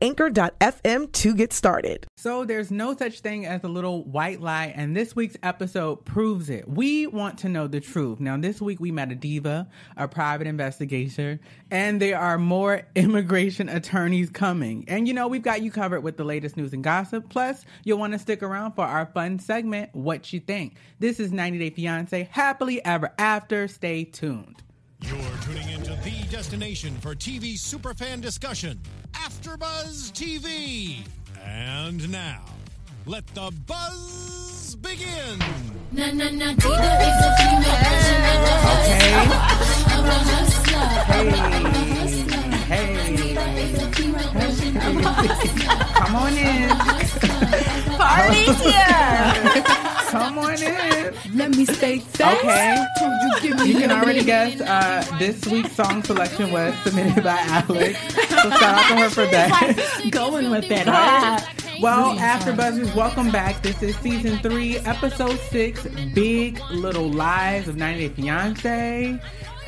anchor.fm to get started. So there's no such thing as a little white lie, and this week's episode proves it. We want to know the truth. Now, this week we met a diva, a private investigator, and there are more immigration attorneys coming. And you know, we've got you covered with the latest news and gossip. Plus, you'll want to stick around for our fun segment, What You Think. This is 90 Day Fiance, happily ever after. Stay tuned. You're tuning into the destination for TV superfan discussion, AfterBuzz TV. And now, let the buzz begin. Hustler. Hey, hey, is a female version of a hustler. come on in. Party's here. Come on in. Let me stay. Okay. You give me You can already guess uh, this week's song selection was submitted by Alex. So shout out to her for that. going with it. Right. Well, After Buzzers, welcome back. This is season three, episode six, Big Little Lies of 90 Day Fiance.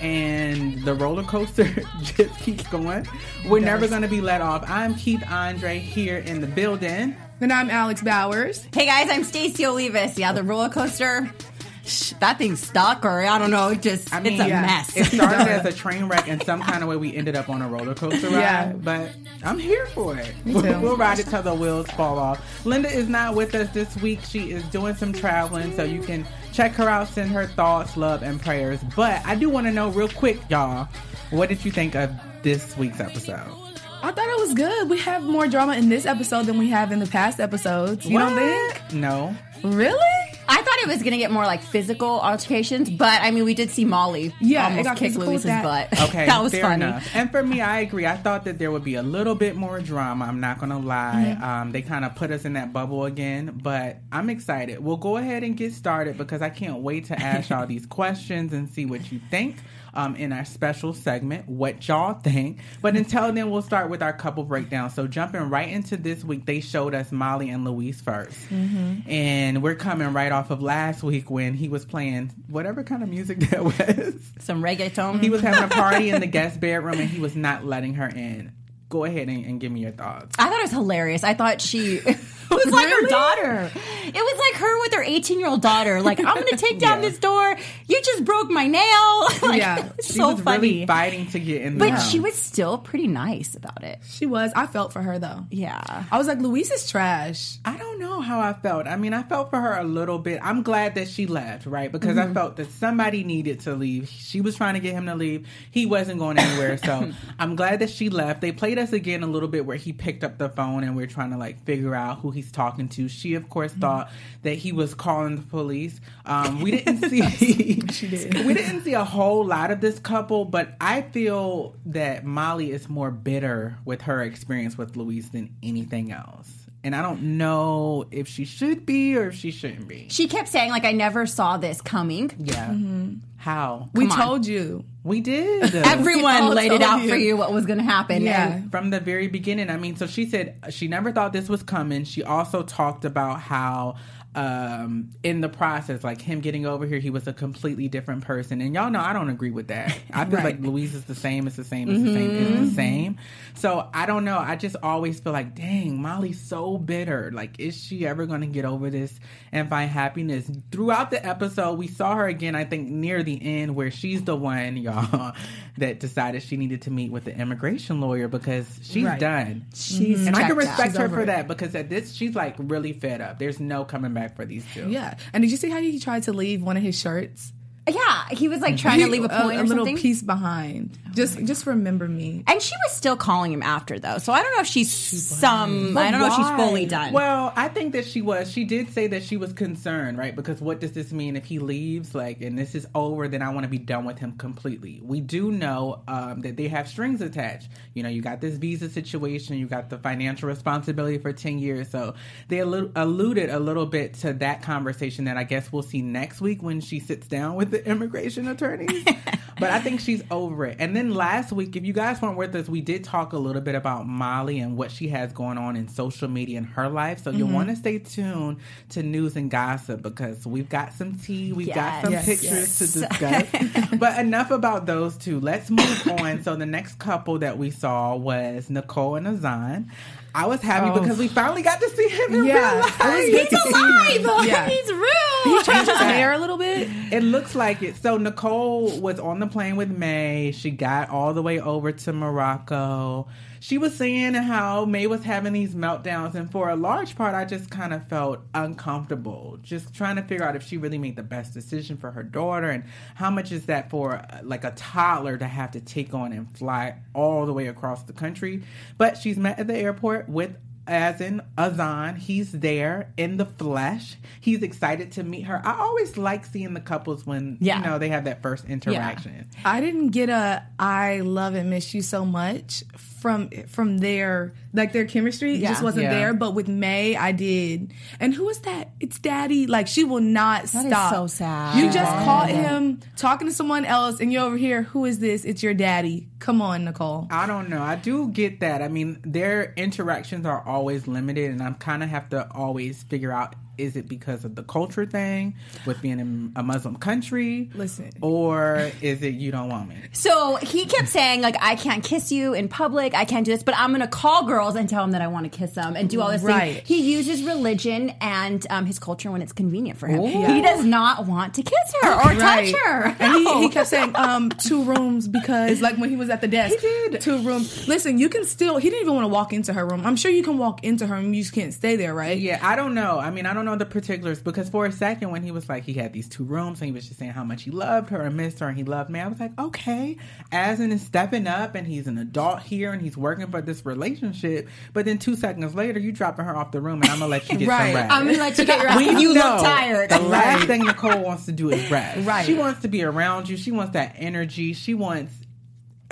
And the roller coaster just keeps going. We're never going to be let off. I'm Keith Andre here in the building. And I'm Alex Bowers. Hey guys, I'm Stacey Olivas. Yeah, the roller coaster. Sh- that thing's stuck, or I don't know. It just I mean, it's a yeah. mess. It started as a train wreck, and some kind of way we ended up on a roller coaster ride. Yeah. But I'm here for it. too. We'll, we'll ride it till the wheels fall off. Linda is not with us this week. She is doing some traveling, so you can check her out, send her thoughts, love, and prayers. But I do want to know real quick, y'all, what did you think of this week's episode? I thought it was good. We have more drama in this episode than we have in the past episodes. You don't think? No. Really? I thought it was gonna get more like physical altercations, but I mean, we did see Molly Yeah, almost got kick physical with Luis's that. butt. Okay, that was fair funny. enough. And for me, I agree. I thought that there would be a little bit more drama. I'm not gonna lie. Um, they kind of put us in that bubble again, but I'm excited. We'll go ahead and get started because I can't wait to ask y'all these questions and see what you think. Um, in our special segment, what y'all think. But until then, we'll start with our couple breakdown. So jumping right into this week, they showed us Molly and Luis 1st and we're coming right off of last week when he was playing whatever kind of music that was. Some reggaeton. He was having a party in the guest bedroom and he was not letting her in. Go ahead and, and give me your thoughts. I thought it was hilarious. I thought she was like her daughter. It was like her with her 18 year old daughter. Like, I'm going to take down Yeah. this door. You just broke my nail. like, Yeah. She so was funny. really fighting to get in the but she was still pretty nice about it. She was. I felt for her though. Yeah. I was like, Luis is trash. I don't know how I felt. I mean, I felt for her a little bit. I'm glad that she left, right? Because Mm-hmm. I felt that somebody needed to leave. She was trying to get him to leave. He wasn't going anywhere. So I'm glad that she left. They played us again a little bit where he picked up the phone and we're trying to like figure out who he's talking to. She, of course, Mm-hmm. thought that he was calling the police. Um, we didn't see. she did. We didn't see a whole lot of this couple, but I feel that Molly is more bitter with her experience with Luis than anything else. And I don't know if she should be or if she shouldn't be. She kept saying, like, I never saw this coming. Yeah. Mm-hmm. How? We Come on. told you. We did. Everyone all laid it out you. for you what was going to happen. Yeah. And from the very beginning. I mean, so she said she never thought this was coming. She also talked about how um in the process like him getting over here he was a completely different person. And y'all know i don't agree with that. I feel like Luis is the same it's the same it's the same it's the same. So i don't know. I just always feel like dang molly's so bitter. Like is she ever gonna get over this and find happiness? Throughout the episode we saw her again i think near the end where she's the one y'all that decided she needed to meet with the immigration lawyer because she's Right. done. She's and I can respect her for it. that because at this she's like really fed up. There's no coming back for these two. Yeah. And did you see how he tried to leave one of his shirts? Yeah, he was like trying to leave a point a, or little piece behind. Just just remember me. And she was still calling him after though, so I don't know if she's some. I don't know if she's fully done. Well, I think that she was. She did say that she was concerned, right? Because what does this mean if he leaves, like, and this is over? Then I want to be done with him completely. We do know um, that they have strings attached. You know, you got this visa situation, you got the financial responsibility for ten years. So they alluded a little bit to that conversation that I guess we'll see next week when she sits down with the immigration attorneys. but I think she's over it. And then last week, if you guys weren't with us, we did talk a little bit about Molly and what she has going on in social media in her life. So you'll mm-hmm. want to stay tuned to news and gossip because we've got some tea, we've got some Yes. pictures to discuss. but enough about those two. Let's move on. So the next couple that we saw was Nicole and Azan. I was happy oh. because we finally got to see him in Yeah, real life. it was good to see him. Oh, yeah. He's real. He changed his hair a little bit. It looks like it. So Nicole was on the plane with May. She got all the way over to Morocco. She was saying how May was having these meltdowns, and for a large part, I just kind of felt uncomfortable, just trying to figure out if she really made the best decision for her daughter, and how much is that for uh, like a toddler to have to take on and fly all the way across the country. But she's met at the airport with as in Azan, he's there in the flesh. He's excited to meet her. I always like seeing the couples when Yeah. you know they have that first interaction. I didn't get a I love and miss you so much from from their like their chemistry Yeah. just wasn't Yeah. there. But with May, I did. And who is that? It's Daddy. Like she will not That is stop. so sad. You just caught him talking to someone else, and you're over here. Who is this? It's your daddy. Come on, Nicole. I don't know. I do get that. I mean, their interactions are always limited, and I kind of have to always figure out is it because of the culture thing with being in a Muslim country? Listen. Or is it you don't want me? So he kept saying like, "I can't kiss you in public. I can't do this, but I'm going to call girls and tell them that I want to kiss them and do all this." thing." Right. He uses religion and um, his culture when it's convenient for him. He does not want to kiss her or Right. touch her. And he, he kept saying, um, two rooms because like when he was at the desk. He did. Two rooms. Listen, you can still he didn't even want to walk into her room. I'm sure you can walk into her room, you just can't stay there, right? Yeah, I don't know. I mean, I don't know the particulars because for a second when he was like he had these two rooms and he was just saying how much he loved her and missed her and he loved me, I was like, okay, Azan is stepping up and he's an adult here and he's working for this relationship. But then two seconds later, you dropping her off the room and I'm gonna let you get Right. some rest. I'm to let you get your When You look tired. The last thing Nicole wants to do is rest. Right. She wants to be around you. She wants that energy. She wants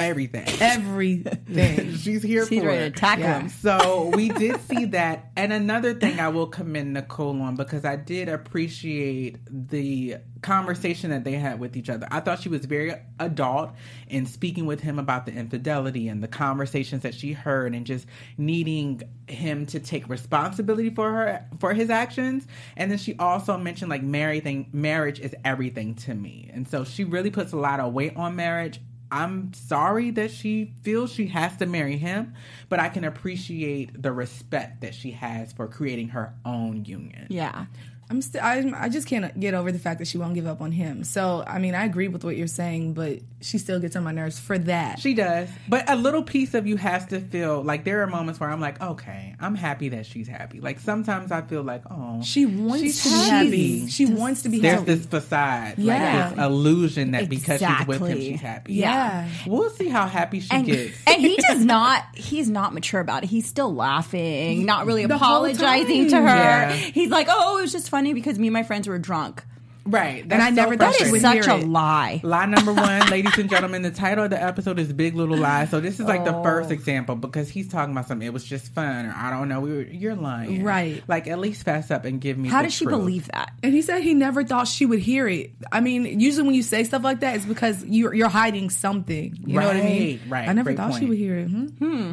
everything. Everything. She's here He's for ready to it. tackle Yeah. him. So we did see that. And another thing I will commend Nicole on because I did appreciate the conversation that they had with each other. I thought she was very adult in speaking with him about the infidelity and the conversations that she heard and just needing him to take responsibility for her for his actions. And then she also mentioned like marriage thing marriage is everything to me. And so she really puts a lot of weight on marriage. I'm sorry that she feels she has to marry him, but I can appreciate the respect that she has for creating her own union. Yeah. I'm still. I, I just can't get over the fact that she won't give up on him. So I mean, I agree with what you're saying, but she still gets on my nerves for that. She does. But a little piece of you has to feel like there are moments where I'm like, okay, I'm happy that she's happy. Like sometimes I feel like, oh, she wants she's to be happy. She wants to be There's happy. this facade, Yeah. like this illusion that because she's with him, she's happy. yeah. We'll see how happy she And, gets. and he does not he's not mature about it he's still laughing not really The apologizing to her Yeah. he's like oh it was just funny because me and my friends were drunk right. And I That's never so thought that she is would such a lie Lie number one, ladies and gentlemen, the title of the episode is Big Little Lies. So this is like the first example because he's talking about something. It was just fun, or I don't know. We were, you're lying, Right. Like at least fess up and give me. how the does she truth. believe that And he said he never thought she would hear it. I mean, usually when you say stuff like that, it's because you're you're hiding something. You know what I mean? Right, right. I never Great thought she would hear it. Hmm?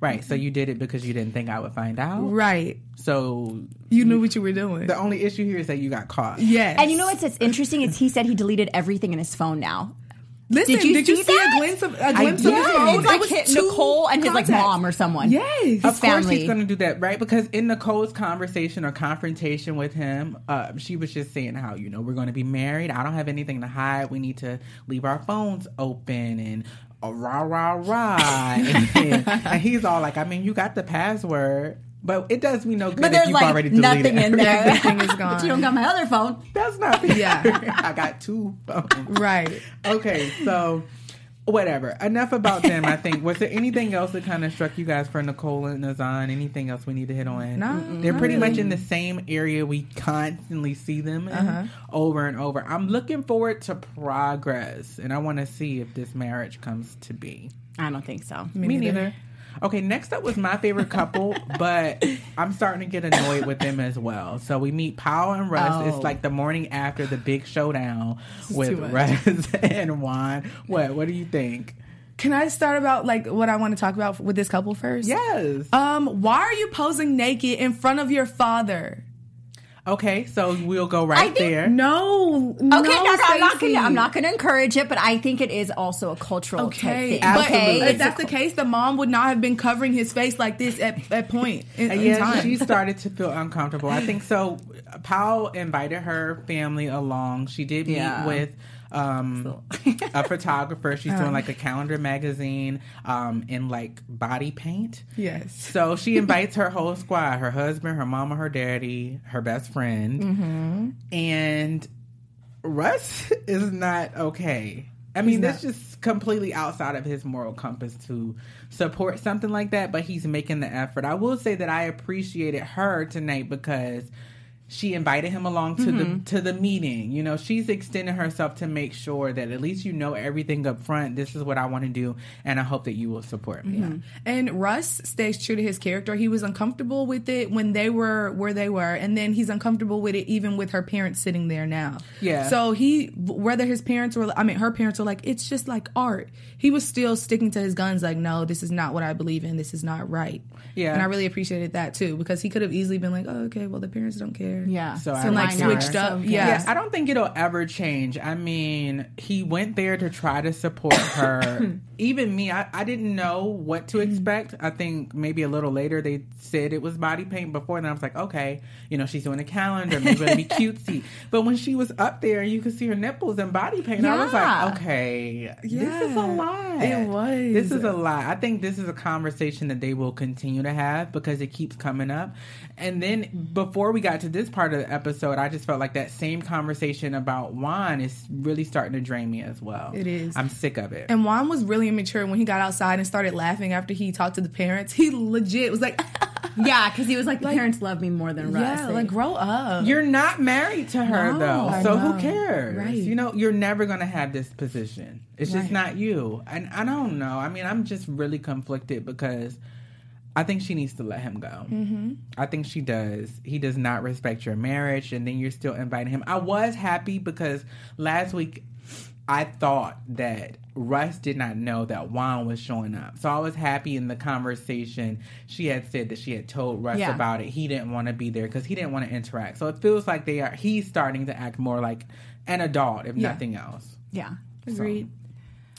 Right. So you did it because you didn't think I would find out. Right. So You knew what you were doing. the only issue here is that you got caught. yes. and you know what's that's interesting is he said he deleted everything in his phone now Listen, Did you did you see see a glimpse of a glimpse of did. his Yeah, phone? it's like It was hit Nicole and his like mom or someone Yes. Of course, he's going to do that, right? Because in Nicole's conversation or confrontation with him, uh, she was just saying how you know we're going to be married. I don't have anything to hide. We need to leave our phones open and uh, rah rah rah. and, and he's all like, I mean, you got the password, but it does me no good but if you've like already deleted nothing in there Everything is but gone. you don't got my other phone That's not fair. Yeah. I got two phones. Right. Okay, so whatever. Enough about them. I think. Was there anything else that kind of struck you guys for Nicole and Nazan? Anything else we need to hit on? No, they're not pretty much in the same area we constantly see them in Uh-huh. over and over. I'm looking forward to progress, and I want to see if this marriage comes to be. I don't think so. Me, neither. Okay, next up was my favorite couple, but I'm starting to get annoyed with them as well. So we meet Paola and Russ. Oh. It's like the morning after the big showdown with. Russ and Juan. What? What do you think? Can I start about like what I want to talk about with this couple first? Yes. Um, why are you posing naked in front of your father? Okay, so we'll go I right think- there. No, Okay, no, no, I'm not gonna. I'm not gonna encourage it, but I think it is also a cultural Okay, type thing. but if that's a- the case, the mom would not have been covering his face like this at at point in, in uh, yeah, time. she started to feel uncomfortable. I think so. Paola invited her family along. She did meet Yeah. with um, a photographer. She's Uh-huh. doing like a calendar magazine um, in like body paint. yes. So she invites her whole squad: her husband, her mama, her daddy, her best friend, Mm-hmm. and Russ is not okay. I mean, that's just completely outside of his moral compass to support something like that, but he's making the effort. I will say that I appreciated her tonight because she invited him along to Mm-hmm. the to the meeting. You know, she's extending herself to make sure that at least you know everything up front. This is what I want to do, and I hope that you will support me. Mm-hmm. And Russ stays true to his character. He was uncomfortable with it when they were where they were, and then he's uncomfortable with it even with her parents sitting there now. Yeah. So he, whether his parents were, I mean, her parents were like, it's just like art. He was still sticking to his guns, like, no, this is not what I believe in. This is not right. Yeah. And I really appreciated that too because he could have easily been like, oh, okay, well, the parents don't care. Yeah. So I So like like switched her. up. So, yeah. Yeah, I don't think it'll ever change. I mean, he went there to try to support her. Even me, I, I didn't know what to mm-hmm. expect. I think maybe a little later they said it was body paint before, and I was like, okay, you know, she's doing a calendar, maybe it'll be cutesy. But when she was up there and you could see her nipples and body paint, I was like, okay, this is a lot. it was. This is a lot. I think this is a conversation that they will continue to have because it keeps coming up. And then before we got to this part of the episode, I just felt like that same conversation about Juan is really starting to drain me as well. It is. I'm sick of it. And Juan was really immature when he got outside and started laughing after he talked to the parents. He legit was like, yeah, because he was like, the parents love me more than Russ. yeah, like grow up. You're not married to her No, though, I so know. who cares? Right. You know, you're never gonna have this position. It's just not you. And I don't know. I mean, I'm just really conflicted because I think she needs to let him go. Mm-hmm. I think she does. He does not respect your marriage, and then you're still inviting him. I was happy because last week I thought that Russ did not know that Juan was showing up. So I was happy in the conversation. She had said that she had told Russ Yeah. about it. He didn't want to be there because he didn't want to interact. So it feels like they are. He's starting to act more like an adult, if Yeah. nothing else. yeah. Agreed.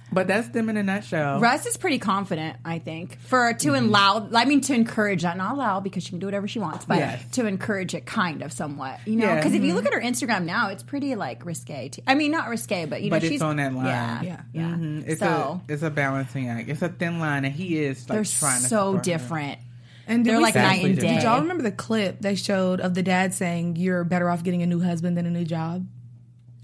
But that's them in a nutshell. Russ is pretty confident, I think, for to Mm-hmm. allow. I mean, to encourage that, not allow because she can do whatever she wants, but Yes. to encourage it, kind of, somewhat, you know. Because if Mm-hmm. you look at her Instagram now, it's pretty like risque. Too. I mean, not risque, but you know, But it's she's on that line. Yeah, Yeah. yeah. Mhm. It's so a it's a balancing act. It's a thin line, and he is like they're trying to so support her. different. And did They're like see- night and day. Did y'all remember the clip they showed of the dad saying you're better off getting a new husband than a new job?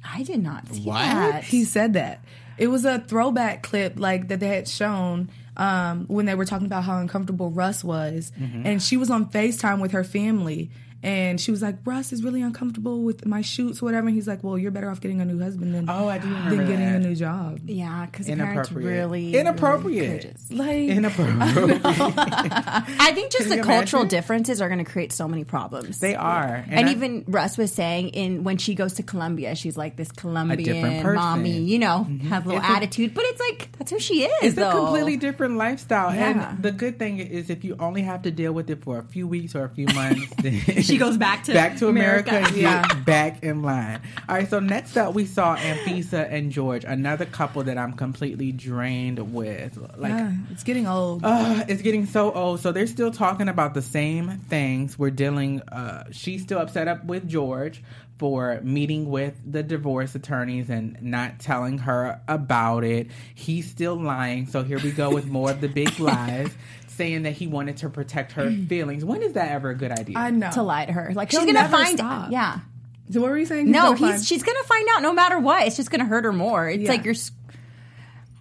I did not see What? that. He said that. It was a throwback clip like that they had shown um, when they were talking about how uncomfortable Russ was. And she was on FaceTime with her family and she was like, Russ is really uncomfortable with my shoots, or whatever. And he's like, Well, you're better off getting a new husband than, Oh, I do remember than getting that. a new job. yeah, because the parents Inappropriate. really Inappropriate. really Like Inappropriate. I think just the cultural imagine? differences are going to create so many problems. they are, And, I- even Russ was saying in when she goes to Colombia, she's like this Colombian person. mommy, you know, mm-hmm. has a little It's a- attitude, but it's like that's who she is. It's though. a completely different lifestyle, Yeah. and the good thing is if you only have to deal with it for a few weeks or a few months, then She goes back to back to America, America. and get back in line. All right, so next up we saw Anfisa and George, another couple that I'm completely drained with. Like, yeah, it's getting old. uh, it's getting so old. So they're still talking about the same things. We're dealing. Uh, she's still upset up with George for meeting with the divorce attorneys and not telling her about it. He's still lying. So here we go with more of the big lies. Saying that he wanted to protect her feelings. When is that ever a good idea? I know. to lie to her. Like He'll she's gonna never find stop. Yeah. So what were you saying? He's No, gonna he's find- she's gonna find out no matter what. It's just gonna hurt her more. It's Yeah. like you're s-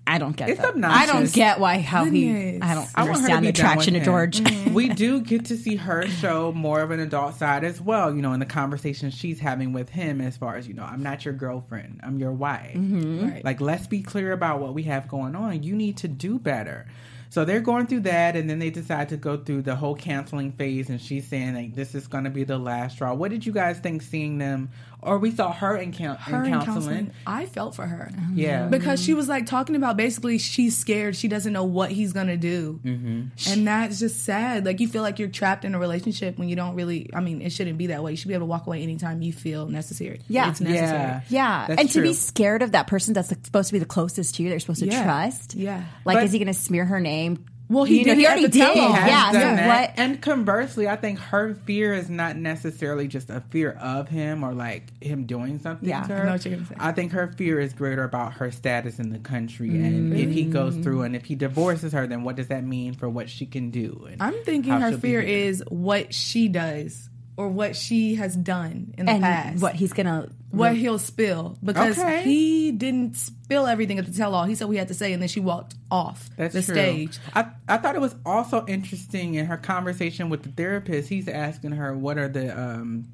I don't get It's that. obnoxious. I don't get why how he. Goodness. I don't I want her to understand be the done attraction to with George. him. Mm-hmm. we do get to see her show more of an adult side as well. You know, in the conversation she's having with him, as far as you know, I'm not your girlfriend. I'm your wife. Mm-hmm. Right. Like, let's be clear about what we have going on. You need to do better. So they're going through that, and then they decide to go through the whole canceling phase. And she's saying like, "This is going to be the last straw." What did you guys think seeing them, or we saw her in, coun- her in in counseling? counseling, I felt for her. Yeah, because she was like talking about basically she's scared she doesn't know what he's gonna do Mm-hmm. and that's just sad like you feel like you're trapped in a relationship when you don't really i mean it shouldn't be that way you should be able to walk away anytime you feel necessary Yeah. it's necessary yeah, Yeah, That's and to be scared of that person that's supposed to be the closest to you, they're supposed to Yeah. trust. Yeah. like But- is he going to smear her name? Well, he You know, did he already did. tell-all. has Yeah, done so that. what? And conversely, I think her fear is not necessarily just a fear of him or like him doing something Yeah, to I her. know what you're say. I think her fear is greater about her status in the country, and if he goes Mm. through and if he divorces her, then what does that mean for what she can do? And i'm thinking her fear is what she does or what she has done in the And past what he's going to. what he'll spill because Okay. he didn't spill everything at the tell-all he said we had to say and then she walked off That's the true. stage I, I thought it was also interesting in her conversation with the therapist. He's asking her what are the um,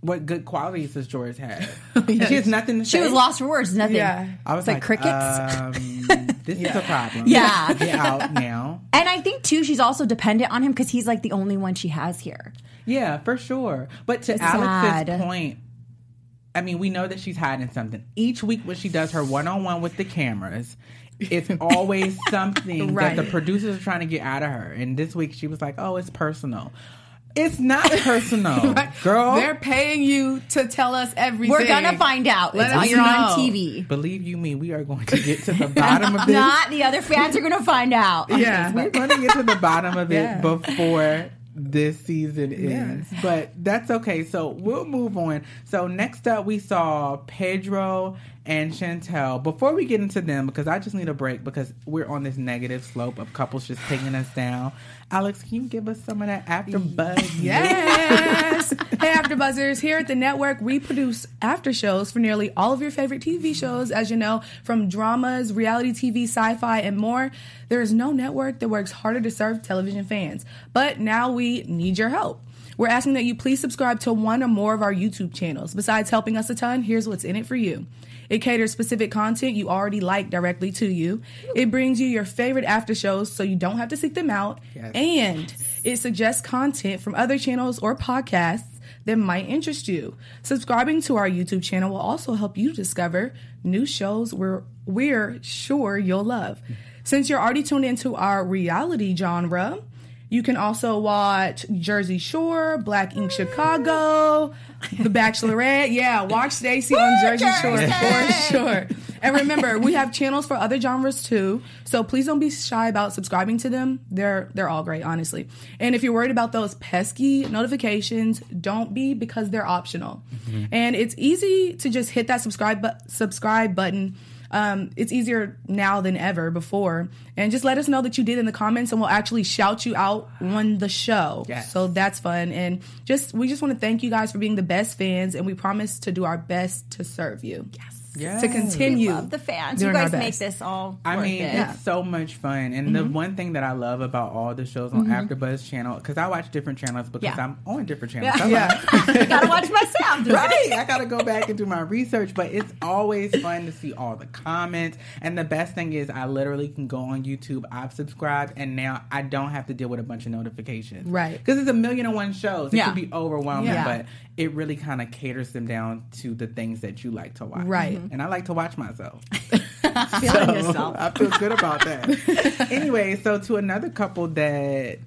what good qualities does George have? And She has nothing to She say. She was lost for words. Nothing. Yeah. I was It's like crickets. Um, this is a problem. Yeah. get out now. And I think too, she's also dependent on him because he's like the only one she has here. Yeah, for sure. But to It's Alex's sad. point, I mean, we know that she's hiding something. Each week when she does her one on one with the cameras, it's always something Right. that the producers are trying to get out of her. And this week she was like, "Oh, it's personal." It's not personal, girl. They're paying you to tell us everything. We're gonna find out. Let it's us you're on. TV. Believe you me, we are going to get to the bottom of this. Not the other fans are gonna find out. Yeah. We're going to get to the bottom of it Yeah. before this season ends. But that's okay. So we'll move on. So next up, we saw Pedro and Chantel. Before we get into them, because I just need a break because we're on this negative slope of couples just taking us down. Alex, can you give us some of that after buzz? Yes. hey, after buzzers. Here at the network, we produce after shows for nearly all of your favorite TV shows. As you know, from dramas, reality TV, sci-fi, and more. There is no network that works harder to serve television fans. But now we need your help. We're asking that you please subscribe to one or more of our YouTube channels. Besides helping us a ton, here's what's in it for you. It caters specific content you already like directly to you. It brings you your favorite after shows so you don't have to seek them out. Yes. And it suggests content from other channels or podcasts that might interest you. Subscribing to our YouTube channel will also help you discover new shows we're, we're sure you'll love. Since you're already tuned into our reality genre, you can also watch Jersey Shore, Black Ink Chicago, The Bachelorette. Yeah, watch Stacey on Jersey Shore for sure. And remember, we have channels for other genres too. So please don't be shy about subscribing to them. They're they're all great, honestly. And if you're worried about those pesky notifications, don't be because they're optional. Mm-hmm. And it's easy to just hit that subscribe bu- subscribe button. Um, it's easier now than ever before. And just let us know that you did in the comments, and we'll actually shout you out on the show. Yes. So that's fun. And just we just want to thank you guys for being the best fans, and we promise to do our best to serve you. Yes. Yes. To continue. Love the fans. You doing our guys make this all. I mean, it. it's so much fun. And the mm-hmm. one thing that I love about all the shows on mm-hmm. AfterBuzz channel, because I watch different channels because Yeah. I'm on different channels. I'm Yeah. I gotta watch my sound. right. I gotta go back and do my research, but it's always fun to see all the comments. And the best thing is, I literally can go on YouTube. I've subscribed, and now I don't have to deal with a bunch of notifications. Right. Because it's a million and one shows. It Yeah. can be overwhelming, Yeah. but it really kind of caters them down to the things that you like to watch. Right. Mm-hmm. And I like to watch myself. Feeling yourself. I feel good about that. anyway, so to another couple that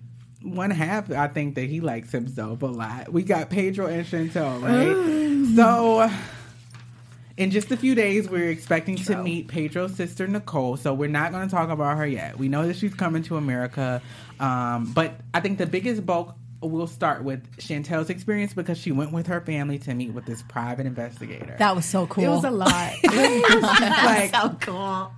one half, I think that he likes himself a lot. We got Pedro and Chantel, right? so in just a few days, we're expecting to meet Pedro's sister Nicole. So we're not going to talk about her yet. We know that she's coming to America, um, but I think the biggest bulk. We'll start with Chantel's experience because she went with her family to meet with this private investigator. That was so cool. It was a lot. like so cool.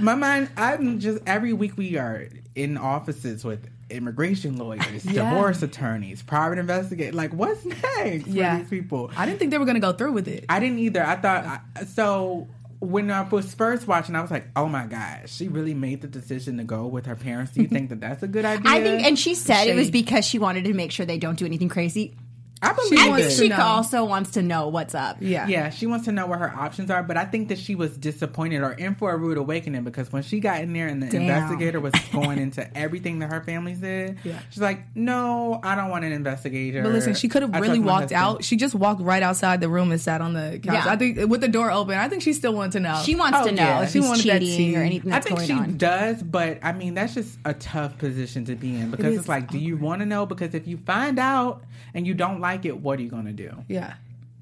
my mind i'm just every week we are in offices with immigration lawyers Yeah. divorce attorneys private investigators like what's next Yeah. for these people I didn't think they were going to go through with it. i didn't either i thought I, so when I was first watching, I was like, "Oh my gosh, she really made the decision to go with her parents." Do you think that that's a good idea? I think, and she said it was because she wanted to make sure they don't do anything crazy. I believe She I think she know. also wants to know what's up. Yeah. Yeah, she wants to know what her options are, but I think that she was disappointed or in for a rude awakening because when she got in there and the Damn. investigator was going into everything that her family said, Yeah. she's like, "No, I don't want an investigator." But listen, she could have really walked out. She just walked right outside the room and sat on the couch. Yeah. I think with the door open, I think she still wanted to know. She wants Oh, to know yeah. if She he's wanted that cheating or tea. anything I think going she on. does, but I mean that's just a tough position to be in because is it's like, do you want to know? Because if you find out and you don't like it, what are you going to do? yeah.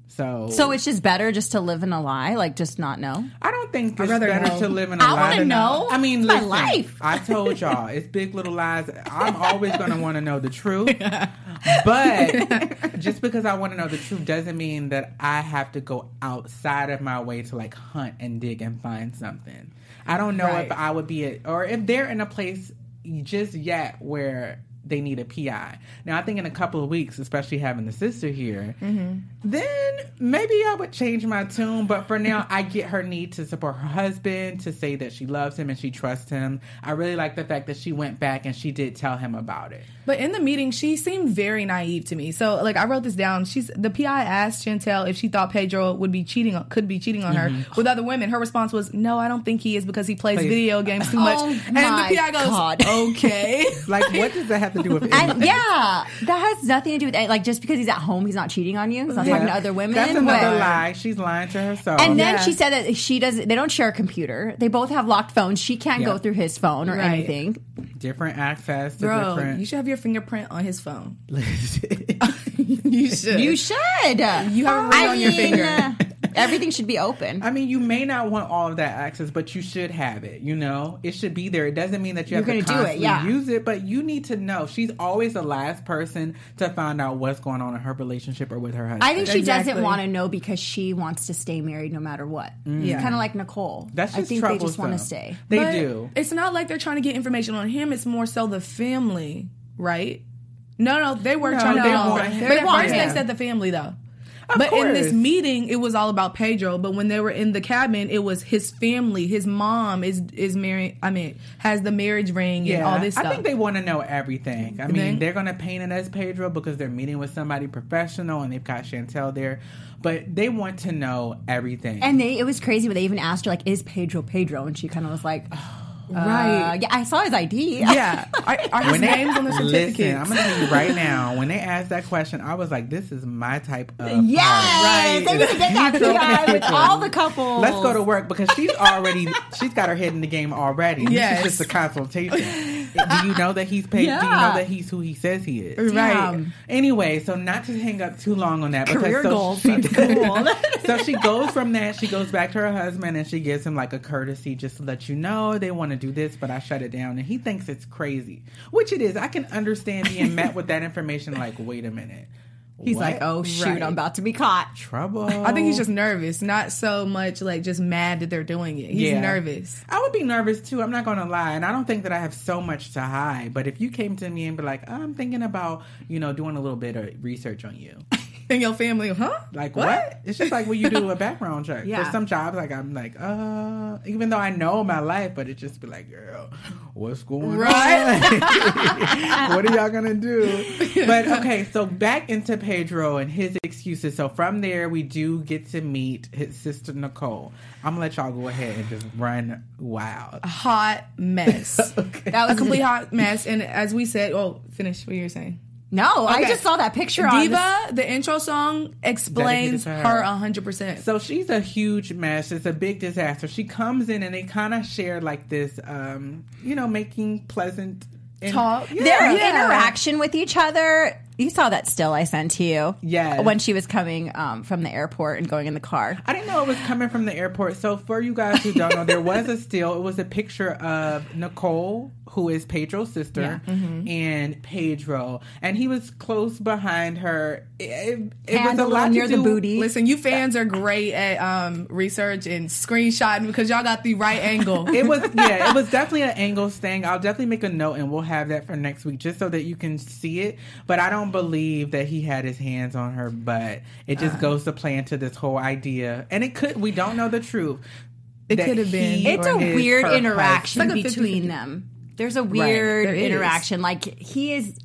So, So it's just better just to live in a lie, like just not know. I don't think it's rather better know. to live in a I lie. I wanna than not. know. I mean, It's my life. I told y'all it's big little lies. I'm always going to want to know the truth, but just because I want to know the truth doesn't mean that I have to go outside of my way to like hunt and dig and find something. I don't know Right. if I would be at, or if they're in a place just yet where they need a PI. Now, I think in a couple of weeks, especially having the sister here, Mm-hmm. then maybe I would change my tune. But for now, I get her need to support her husband, to say that she loves him and she trusts him. I really like the fact that she went back and she did tell him about it. But in the meeting, she seemed very naive to me. So, like, I wrote this down. She's the PI asked Chantel if she thought Pedro would be cheating, on, could be cheating on her mm-hmm. with other women. Her response was, "No, I don't think he is because he plays Plays- video games too much." Oh and my the PI goes, God. "Okay." Like, what does that have to do with And anything? yeah, that has nothing to do with it. like just because he's at home, he's not cheating on you. He's not talking to other women. That's another What? lie. She's lying to herself. And then Yeah. she said that she does. They don't share a computer. They both have locked phones. She can't Yeah. go through his phone or Right. anything. Different access to Bro, different. you should have your fingerprint on his phone. you should. You should. You have a ring I on your mean, finger. Uh, Everything should be open. I mean, you may not want all of that access, but you should have it. You know, it should be there. It doesn't mean that you You're have to do it, constantly yeah. use it, but you need to know. She's always the last person to find out what's going on in her relationship or with her husband. I think she Exactly. doesn't want to know because she wants to stay married no matter what. Mm. Yeah. Kind of like Nicole. That's I just think they just want to stay. They But do. It's not like they're trying to get information on him. It's more so the family, right? No, no, they were No, trying to they get on. want- But they at want first him. they said the family though. Of but in this meeting, it was all about Pedro. But when they were in the cabin, it was his family. His mom is is married. I mean, has the marriage ring and all this stuff. I think they want to know everything. I mean, think? they're going to paint it as Pedro because they're meeting with somebody professional and they've got Chantel there, but they want to know everything. And they, it was crazy when they even asked her, like, is Pedro Pedro? And she kind of was like, oh, right. uh, yeah, I saw his ID. yeah, are, are his when they, names on the certificate? listen, I'm going to tell you right now. When they asked that question, I was like, "This is my type of Yes, party. they need to get that Pedro PI with all the couples. Let's go to work because she's already she's got her head in the game already. Yes. This is just a consultation. Do you know that he's paid? Do you know that he's who he says he is? right. Damn. Anyway, so not to hang up too long on that. because Career so goals. She, cool. so she goes from that. She goes back to her husband and she gives him like a courtesy, just to let you know they want to do this, but I shut it down, and he thinks it's crazy, which it is. I can understand being met with that information. Like, wait a minute. He's What? like, oh, shoot, Right. I'm about to be caught. trouble. I think he's just nervous, not so much like just mad that they're doing it. He's Yeah. nervous. I would be nervous too. I'm not going to lie, and I don't think that I have so much to hide. But if you came to me and be like, "I'm thinking about, you know, doing a little bit of research on you," And your family, huh? like what? It's just like when you do a background check. Yeah. For some jobs, like I'm like, uh, even though I know my life, but it just be like, girl, what's going Right. on? what are y'all gonna do? But okay, so back into Pedro and his excuses. So from there, we do get to meet his sister Nicole. I'm gonna let y'all go ahead and just run wild. Hot mess. okay. That was a complete hot mess. And as we said, oh, finish what you were saying. No, I just saw that picture on Diva, the intro song explains her. her a hundred percent. So she's a huge mess. It's a big disaster. She comes in and they kind of share like this, um, you know, making pleasant and- Talk. Yeah. Their Yeah. interaction with each other. You saw that still I sent to you. Yes. When she was coming um, from the airport and going in the car. I didn't know it was coming from the airport. So for you guys who don't know, there was a still. It was a picture of Nicole, who is Pedro's sister, Mm-hmm. and Pedro, and he was close behind her. It, it, it was a a lot near to the do- booty. Listen, you fans are great at um, research and screenshotting because y'all got the right angle. It was yeah, it was definitely an angles thing. I'll definitely make a note and we'll have that for next week just so that you can see it. But I don't believe that he had his hands on her butt. It Uh. just goes to play into this whole idea. And it could we don't know the truth. It could have been. It's a weird interaction like a between them. There's a weird there is. interaction. Like he is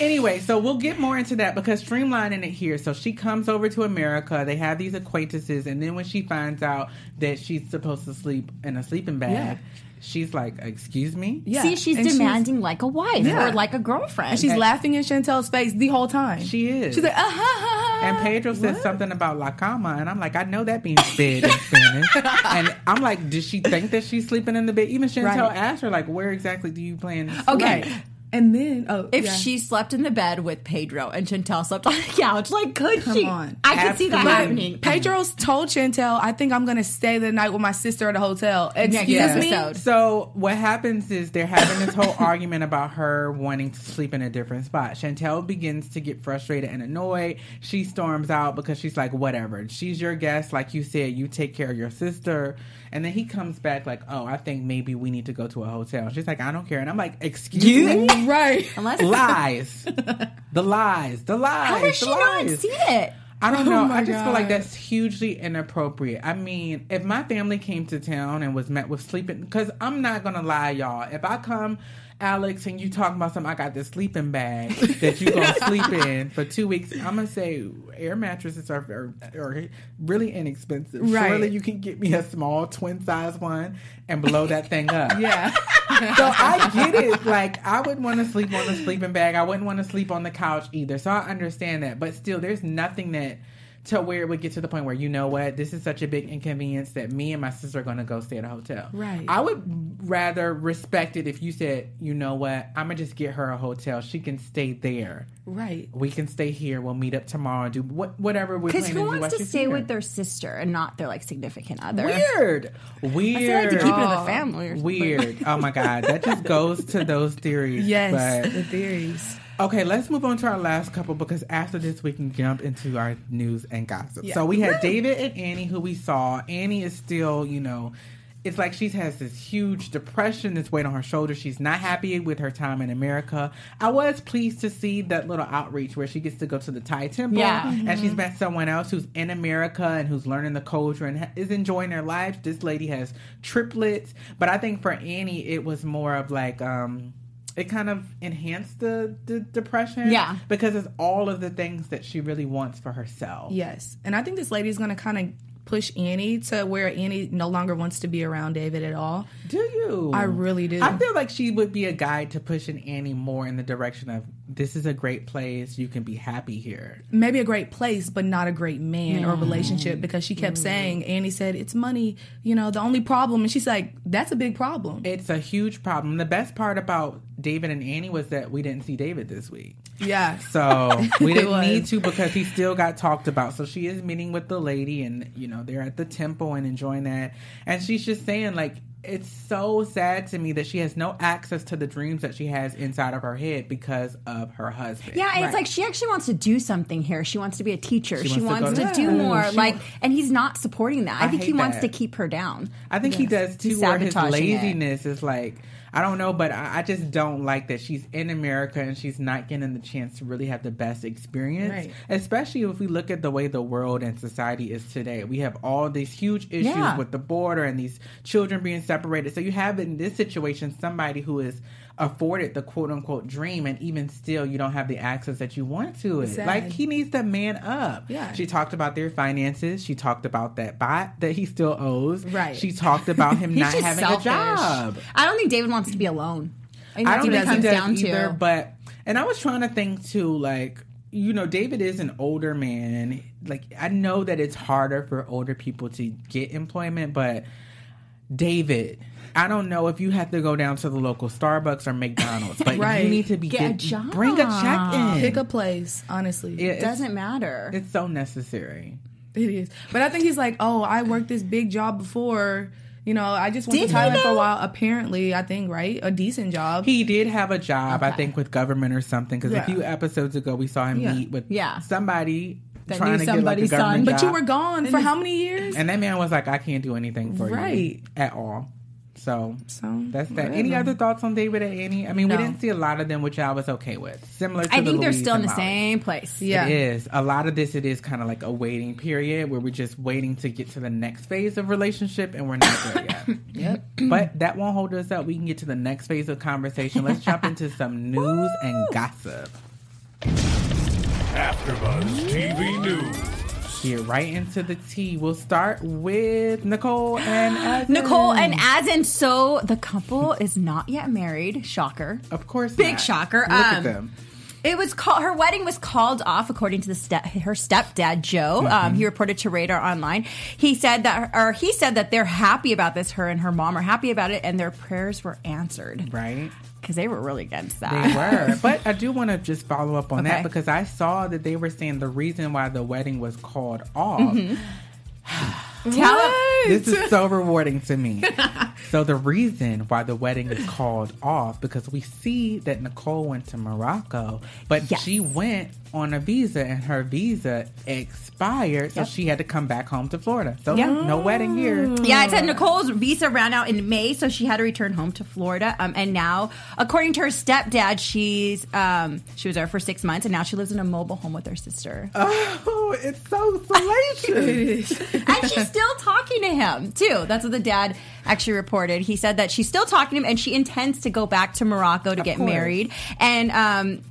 Anyway, so we'll get more into that because streamlining it here. So she comes over to America. They have these acquaintances, and then when she finds out that she's supposed to sleep in a sleeping bag, Yeah. She's like, "Excuse me." Yeah. see she's And demanding like a wife Yeah. or like a girlfriend. And she's laughing in Chantel's face the whole time. She is. She's like, ah, ha, ha, ha. And Pedro says something about la cama, and I'm like, I know that means bed in Spanish. and I'm like, does she think that she's sleeping in the bed? Even Chantel Right. asked her, like, where exactly do you plan to sleep? Okay. And then, oh, If yeah. she slept in the bed with Pedro and Chantel slept on the couch, like could Come she? on. I could see that happening. Pedro's told Chantel, I think I'm going to stay the night with my sister at a hotel. Excuse Yeah. me? episode. So what happens is they're having this whole argument about her wanting to sleep in a different spot. Chantel begins to get frustrated and annoyed. She storms out because she's like, whatever. She's your guest, like you said. You take care of your sister. And then he comes back like, oh, I think maybe we need to go to a hotel. She's like, I don't care. And I'm like, excuse me. Right. Unless lies, the lies, the lies. how does the she not see it? I don't Oh know. my I just feel like that's hugely inappropriate. I mean, if my family came to town and was met with sleeping, because I'm not gonna lie, y'all. If I come, Alex, and you talking about something, I got this sleeping bag that you gonna sleep in for two weeks. I'm gonna say air mattresses are are, are really inexpensive. Right. Surely you can get me a small twin size one and blow that thing up. Yeah. So I get it. Like I wouldn't want to sleep on the sleeping bag. I wouldn't want to sleep on the couch either. So I understand that. But still, there's nothing that to where it would get to the point where you know what, this is such a big inconvenience that me and my sister are going to go stay at a hotel. Right. I would rather respect it if you said, you know what, I'm gonna just get her a hotel. She can stay there. right. We can stay here. We'll meet up tomorrow and do what whatever we're Because who wants to stay here. with their sister and not their like significant other? Weird. Weird. I like to keep it in the family or something. Weird. Oh my god, that just goes to those theories. Yes. But the theories. Okay, let's move on to our last couple because after this we can jump into our news and gossip. Yeah. So we had David and Annie who we saw. Annie is still, you know, it's like she has this huge depression that's weight on her shoulders. She's not happy with her time in America. I was pleased to see that little outreach where she gets to go to the Thai temple Yeah. and she's met someone else who's in America and who's learning the culture and is enjoying their lives. This lady has triplets, but I think for Annie, it was more of like, um, it kind of enhanced the, the depression. Yeah. Because it's all of the things that she really wants for herself. Yes. And I think this lady's going to kind of push Annie to where Annie no longer wants to be around David at all. Do you? I really do. I feel like she would be a guide to pushing Annie more in the direction of this is a great place. You can be happy here. maybe a great place, but not a great man or relationship because she kept mm. saying, Annie said, it's money, you know, the only problem. And she's like, that's a big problem. It's a huge problem. The best part about David and Annie was that we didn't see David this week. yeah. So we didn't need to because he still got talked about. So she is meeting with the lady and, you know, they're at the temple and enjoying that. And she's just saying, like, it's so sad to me that she has no access to the dreams that she has inside of her head because of her husband. Yeah, Right. it's like she actually wants to do something here. She wants to be a teacher. She She, wants to wants go to, to do more. She like, and he's not supporting that. I, I think he hate wants that. to keep her down. I think he does too. He's Where his laziness is like, I don't know, but I, I just don't like that she's in America and she's not getting the chance to really have the best experience. Right. Especially if we look at the way the world and society is today. We have all these huge issues Yeah. with the border and these children being separated. So you have in this situation somebody who is afforded the quote unquote dream and even still you don't have the access that you want to it. Sad. Like he needs to man up. Yeah. She talked about their finances. She talked about that bot that he still owes. Right. She talked about him not having selfish. a job. I don't think David wants to be alone. I, I don't think he comes does down either. to. But and I was trying to think too, like you know, David is an older man. Like I know that it's harder for older people to get employment, but David. I don't know if you have to go down to the local Starbucks or McDonald's, but Right. you need to be Get a get- job. Bring a check in. Pick a place, honestly. It doesn't matter. It's so necessary. It is. But I think he's like, oh, I worked this big job before. You know, I just went Did to Thailand for a while. Apparently, I think, right? A decent job. He did have a job, I think, with government or something. Because Yeah. a few episodes ago, we saw him Yeah. meet with Yeah. somebody That trying knew to get like son. government but you were gone for how many years? and that man was like, "I can't do anything for Right. you at all." So, So, that's that. Any other thoughts on David and Annie? I mean, No. we didn't see a lot of them, which I was okay with. Similar to I the think they're Luis still in the Molly. same place. Yeah. It is. A lot of this, it is kind of like a waiting period where we're just waiting to get to the next phase of relationship and we're not there yet. Yep. But that won't hold us up. We can get to the next phase of conversation. Let's jump into some news and gossip. AfterBuzz TV News. Get right into the tea. We'll start with Nicole and Evan. Nicole and Azan. So the couple is not yet married. Shocker. Of course, Big not. shocker. Look at Um, them. It was called. Her wedding was called off, according to the step, her stepdad Joe. Mm-hmm. Um, he reported to Radar Online. He said that, or he said that they're happy about this. Her and her mom are happy about it, and their prayers were answered Right. Because they were really against that. They were. but I do want to just follow up on Okay. that because I saw that they were saying the reason why the wedding was called off. Mm-hmm. Tell This is so rewarding to me. So the reason why the wedding is called off because we see that Nicole went to Morocco, but Yes. she went on a visa and her visa expired, so Yep. she had to come back home to Florida. So Yeah. no wedding here. Yeah, it said Nicole's visa ran out in May, so she had to return home to Florida. Um, and now, according to her stepdad, she's um, she was there for six months, and now she lives in a mobile home with her sister. Oh, it's so salacious. and she's still talking to him too. That's what the dad actually reported. He said that she's still talking to him, and she intends to go back to Morocco to get course. married. And um,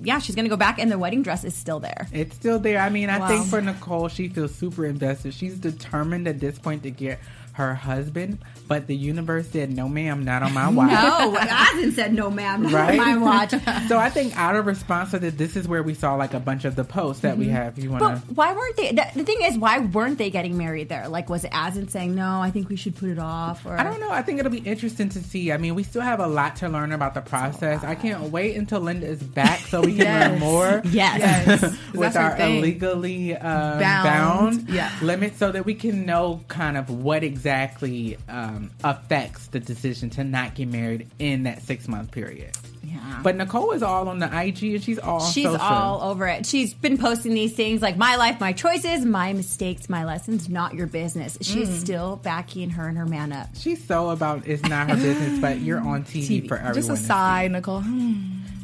yeah, she's going to go back, and the wedding dress is still there. It's still there. I mean, I Wow. think for Nicole, she feels super invested. She's determined at this point to get her husband, but the universe said, "No, ma'am, not on my watch." No, Azan said no, ma'am, not Right? my watch. so I think out of response to this, this is where we saw like a bunch of the posts that we have. You want But to? why weren't they? The, the thing is, why weren't they getting married there? Like, was it Azan saying no? I think we should put it off. Or I don't know. I think it'll be interesting to see. I mean, we still have a lot to learn about the process. I can't wait until Linda is back so we can learn more. Yes. Yes. with our illegally um, bound, Bound. Yeah. limits so that we can know kind of what exactly um, affects the decision to not get married in that six month period. Yeah. But Nicole is all on the IG and she's all She's social. all over it. She's been posting these things like my life, my choices, my mistakes, my lessons, not your business. She's Mm. still backing her and her man up. She's so about it's not her business, but you're on TV, for everyone. Just a sigh, Nicole.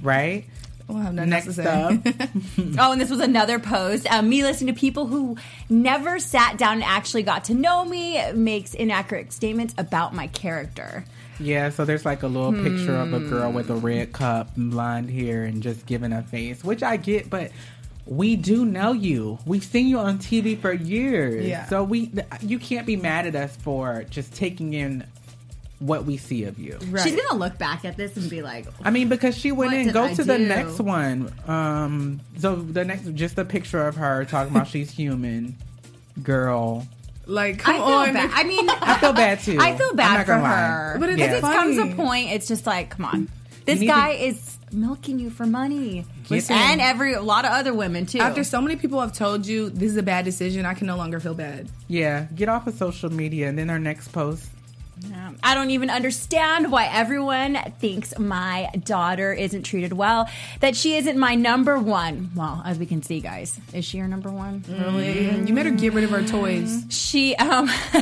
Right? Don't have nothing Next to say. up, Oh, and this was another post. Um, me listening to people who never sat down and actually got to know me makes inaccurate statements about my character. yeah. So there's like a little picture of a girl with a Hmm. red cup, and blonde hair, and just giving a face, which I get, but. We do know you. We've seen you on TV for years. Yeah. So we, you can't be mad at us for just taking in what we see of you. Right. She's gonna look back at this and be like, I mean, because she went What in. Go I to the next one. Um, so the next, just a picture of her talking about she's human, girl. Like, I come feel on. bad. I mean, I feel bad too. I feel bad for gonna lie. her. But it's Yeah. It comes a point. It's just like, come on, this guy to- is milking you for money, Listen. and every a lot of other women too. After so many people have told you this is a bad decision, I can no longer feel bad. Yeah, get off of social media, and then her next post. I don't even understand why everyone thinks my daughter isn't treated well. That she isn't my number one. Well, as we can see, guys, is she your number one? Really? You better get rid of her toys. She um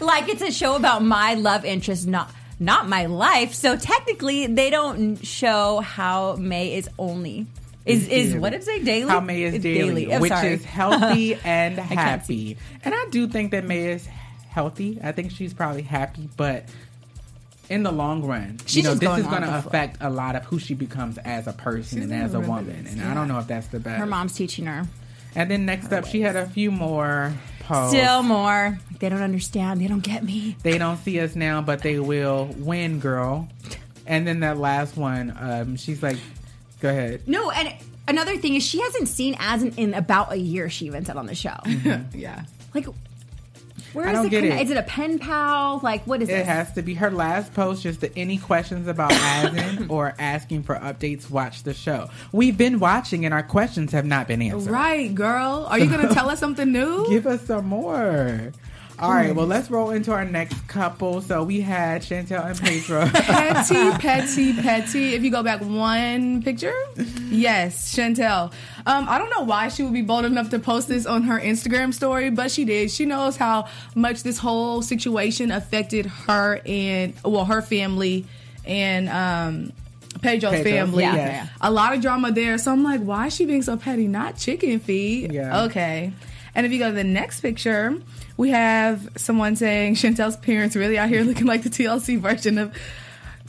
like it's a show about my love interest, not not my life. So technically, they don't show how May is only is is daily. what did it say daily? How May is It's daily, which sorry. is healthy and happy. And I do think that May is healthy. I think she's probably happy, but in the long run, you She's know, just this going is going to with the affect a lot of who she becomes as a person She's and as a woman. this, And I don't know if that's the best. Her mom's teaching her. And then next up, she had a few more posts. Still more. They don't understand. They don't get me. They don't see us now, but they will win, girl. And then that last one, um, she's like, go ahead. No, and another thing is she hasn't seen Azan, in about a year. She even said on the show, Yeah. like, where I is don't it? get conne- it. Is it a pen pal? Like, what is It It has to be her last post. Just the, any questions about Azan or asking for updates, watch the show. We've been watching, and our questions have not been answered. Right, girl. Are you going to tell us something new? Give us some more. All right, well, let's roll into our next couple. So we had Chantel and Pedro. petty, petty, petty. If you go back one picture, yes, Chantel. Um, I don't know why she would be bold enough to post this on her Instagram story, but she did. She knows how much this whole situation affected her and well, her family and um, Pedro's Pedro's, family. yeah. Yeah. A lot of drama there. So I'm like, why is she being so petty? Not chicken feet. Yeah. Okay. And if you go to the next picture, we have someone saying Chantel's parents really out here looking like the TLC version of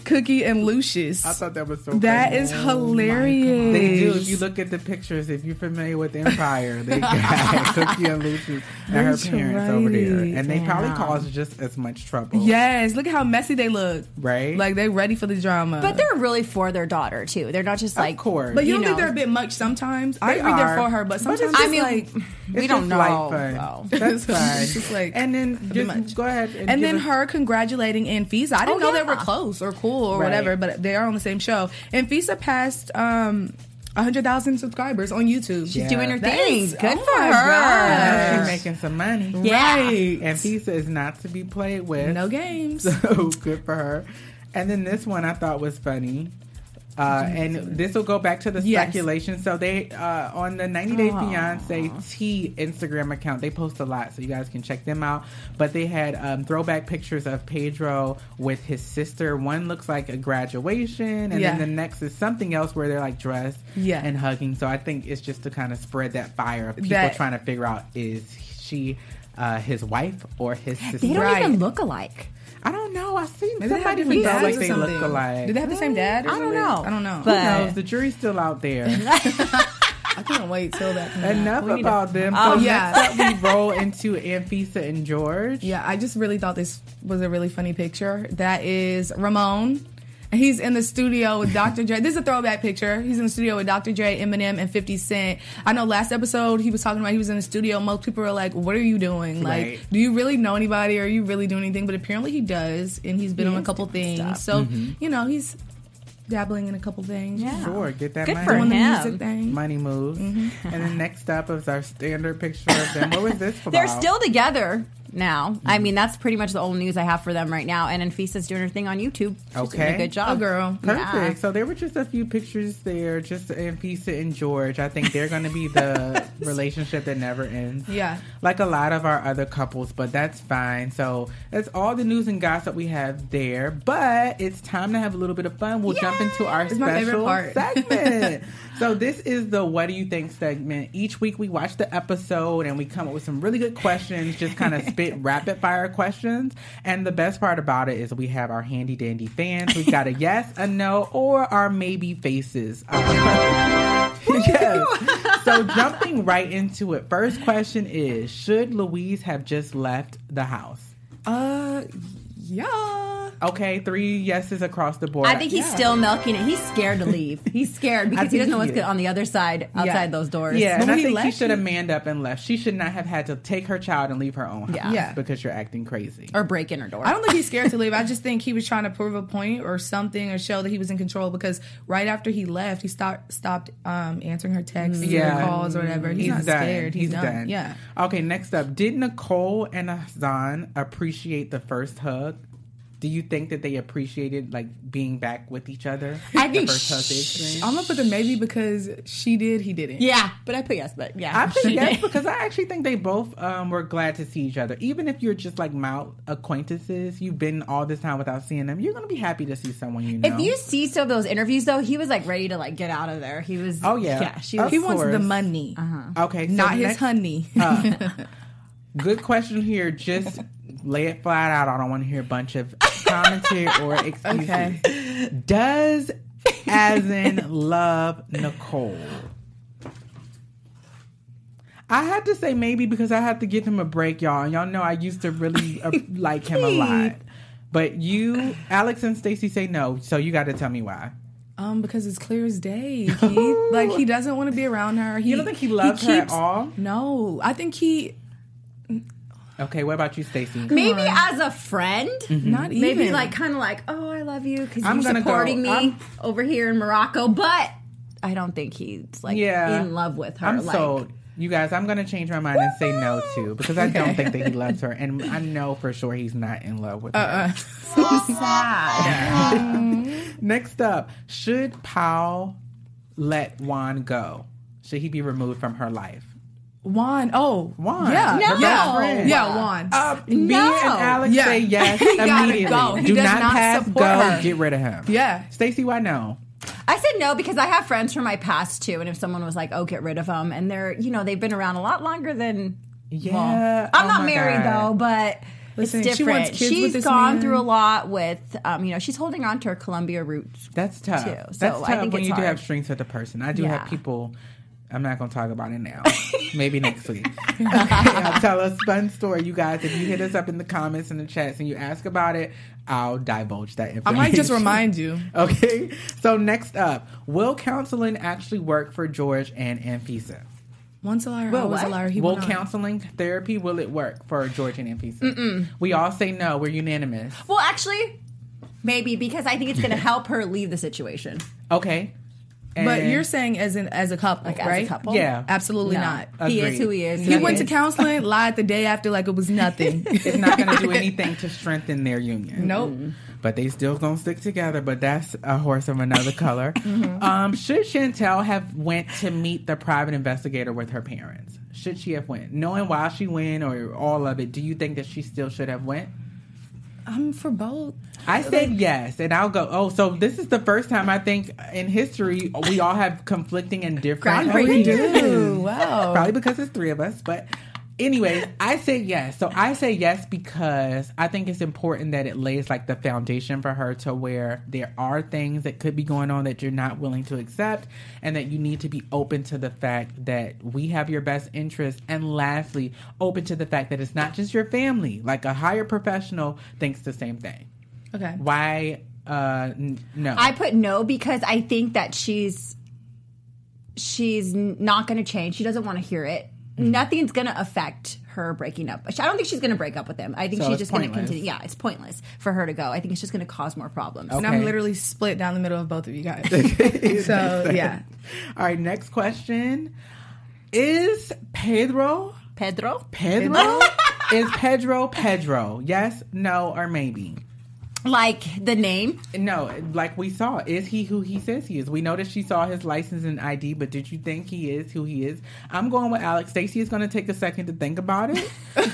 Cookie and Lucious. I thought that was so That funny. is oh hilarious. They do. If you look at the pictures, if you're familiar with Empire, they got Cookie and Lucious and her That's parents over there, and they probably Damn. cause just as much trouble. Yes, look at how messy they look. Right? Like they're ready for the drama. But they're really for their daughter too. They're not just like of course. but you, you don't think they're a bit much sometimes? I They agree they're for her, but But sometimes it's it's I mean, like we It's don't just light know. fun. though. That's fine. It's just like and then just go ahead and, and then us- her congratulating Anfisa. I didn't Oh, know they were close or cool or Right. whatever, but they are on the same show. Anfisa passed um, 100,000 subscribers on YouTube. She's Doing her That thing. Good oh for her. gosh. She's making some money. Yeah. Right. And pizza is not to be played with. No games. So good for her. And then this one I thought was funny. Uh, and this will go back to the Yes. speculation. So they uh, on the 90 Day Fiance T Instagram account, they post a lot, so you guys can check them out. But they had um, throwback pictures of Pedro with his sister. One looks like a graduation, and Yeah. then the next is something else where they're like dressed Yeah. and hugging. So I think it's just to kind of spread that fire of people That- trying to figure out is she uh, his wife or his sister. They don't Right. even look alike. I don't know. I seen Maybe they have somebody different who felt dads like they something. look alike. Did they have the same dad? or I don't know. I don't know. But- Who knows? The jury's still out there. I can't wait till that. comes. Enough We need to- about them. Oh, so yeah. next up, we roll into Anfisa and George. Yeah, I just really thought this was a really funny picture. That is Ramon. And He's in the studio with Dr. Dre. This is a throwback picture. He's in the studio with Dr. Dre, Eminem, and 50 Cent. I know last episode he was talking about he was in the studio. Most people are like, What are you doing? Like, Right. do you really know anybody? Or Are you really doing anything? But apparently he does. And he's been on a couple things. stuff. So, Mm-hmm. you know, he's dabbling in a couple things. Yeah. Sure, get that Good money. for Doing the him. music thing. Money moves. Mm-hmm. And then next up is our standard picture of them. What was this for? They're still together now. I mean, that's pretty much the only news I have for them right now. And Anfisa's doing her thing on YouTube. She's doing Okay. a good job. Oh, girl. Perfect. Yeah. So there were just a few pictures there, just Anfisa and George. I think they're going to be the relationship that never ends. Yeah. Like a lot of our other couples, but that's fine. So that's all the news and gossip we have there. But it's time to have a little bit of fun. We'll jump into our It's my favorite special part. segment. so this is the What Do You Think segment. Each week we watch the episode and we come up with some really good questions, just kind of spit rapid fire questions. And the best part about it is we have our handy dandy fans. We've got a yes, a no, or our maybe faces. Uh, yes. So jumping right into it, first question is Should Luis have just left the house? Uh, yeah. Okay, three yeses across the board. I think he's still milking it. He's scared to leave. He's scared because he doesn't know what's is. on the other side, outside those doors. Yeah, But and I think he left, should have manned up and left. She should not have had to take her child and leave her own house Yeah. Yeah. because you're acting crazy. Or break in her door. I don't think he's scared to leave. I just think he was trying to prove a point or something or show that he was in control because right after he left, he stopped stopped um, answering her texts Yeah. or calls or whatever. He's, not done. scared. He's, done. Yeah. Okay, next up. Did Nicole and Azan appreciate the first hug? Do you think that they appreciated like being back with each other? I think first hug they sh- I'm gonna put the maybe because she did, he didn't. yeah, but I put yes, but yeah. I put yes because I actually think they both um, were glad to see each other. Even if you're just like mouth acquaintances, you've been all this time without seeing them. You're gonna be happy to see someone you know. If you see some of those interviews, though, he was like ready to like get out of there. He was. Oh, yeah. yeah. She was. He wants the course. money, okay, so not his next- honey. Good question here. Just lay it flat out. I don't want to hear a bunch of commentary or excuses. Okay. Does Azan love Nicole? I had to say maybe because I had to give him a break, y'all. Y'all know I used to really uh, like him a lot. But you, Alex and Stacey say no, so you got to tell me why. um, because it's clear as day. He, like he doesn't want to be around her. He, You don't think he loves her at all? No, I think he Okay, what about you, Stacey? Maybe as a friend, mm-hmm. not even. maybe like kind of like, oh, I love you because I'm you're gonna go- supporting me I'm- over here in Morocco, but I don't think he's like Yeah. in love with her. I'm like, sold. You guys, I'm gonna change my mind and say no too because I don't think that he loves her, and I know for sure he's not in love with her. Uh-uh. So sad. Next up, should Paola let Juan go? Should he be removed from her life? Juan. Oh, Juan, Yeah, her yeah, best friend. yeah. Juan. Uh, me No. and Alex Yeah. say yes He gotta immediately. go. He Do does not, not pass support go. her. Get rid of him. Yeah. Stacey, why no? I said no because I have friends from my past too, and if someone was like, "Oh, get rid of them," and they're you know they've been around a lot longer than Yeah. Well, I'm Oh not married God. though, but Listen, it's she different. wants kids She's with this gone man. through a lot with, um, you know, she's holding on to her Colombia roots. That's tough. too. That's So tough I think when it's you do have strengths with a person. I do Yeah. have people. I'm not going to talk about it now. Maybe next week. Okay, I'll tell a fun story, you guys. If you hit us up in the comments and the chats and you ask about it, I'll divulge that information. I might just remind you. Okay. So next up, will counseling actually work for George and Anfisa? Once a liar, Well, always a liar. He will will not. counseling therapy will it work for George and Anfisa? We all say no. We're unanimous. Well, actually, maybe because I think it's going to help her leave the situation. Okay. But you're saying as an as a couple, Like as right? a couple. Yeah. Absolutely No. not. He is who he is. He went to counseling, lied the day after like it was nothing. it's not going to do anything to strengthen their union. Nope. But they still gonna stick together. But that's a horse of another color. um, should Chantel have went to meet the private investigator with her parents? Should she have went, knowing why she went or all of it? Do you think that she still should have went? I'm for both. I said yes, and I'll go. Oh, so this is the first time I think in history we all have conflicting and different. Groundbreaking. Ooh, wow. Probably because it's three of us. But anyways, I say yes. So I say yes because I think it's important that it lays like the foundation for her to where there are things that could be going on that you're not willing to accept and that you need to be open to the fact that we have your best interest. And lastly, open to the fact that it's not just your family. Like a higher professional thinks the same thing. Okay. Why uh n- no. I put no because I think that she's she's not going to change. She doesn't want to hear it. Mm-hmm. Nothing's going to affect her breaking up. I don't think she's going to break up with him. I think So she's just going to continue. Yeah, it's pointless for her to go. I think it's just going to cause more problems. And I'm literally split down the middle of both of you guys. so yeah. All right, next question. Is Pedro Pedro? Pedro? is Pedro Pedro? Yes, no, or maybe? Like the name? No, like we saw, is he who he says he is? We know that she saw his license and ID, but did you think he is who he is? I'm going with Alex. Stacey is going to take a second to think about it. okay,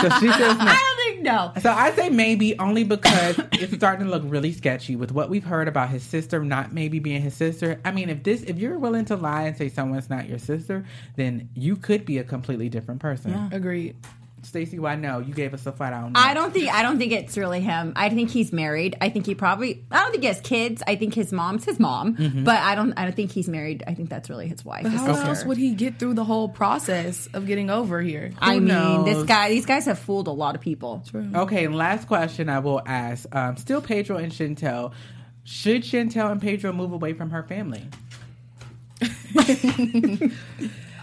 so she says no. I don't think no. So I say maybe only because it's starting to look really sketchy with what we've heard about his sister not maybe being his sister. I mean, if this if you're willing to lie and say someone's not your sister, then you could be a completely different person. Agreed. Stacey, why no? You gave us a flat out no. I don't think I don't think it's really him. I think he's married. I think he probably I don't think he has kids. I think his mom's his mom, Mm-hmm. but I don't I don't think he's married. I think that's really his wife. his How sister. else would he get through the whole process of getting over here? I Who mean, knows? this guy these guys have fooled a lot of people. Okay, and last question I will ask. Um, still Pedro and Chantel. Should Chantel and Pedro move away from her family?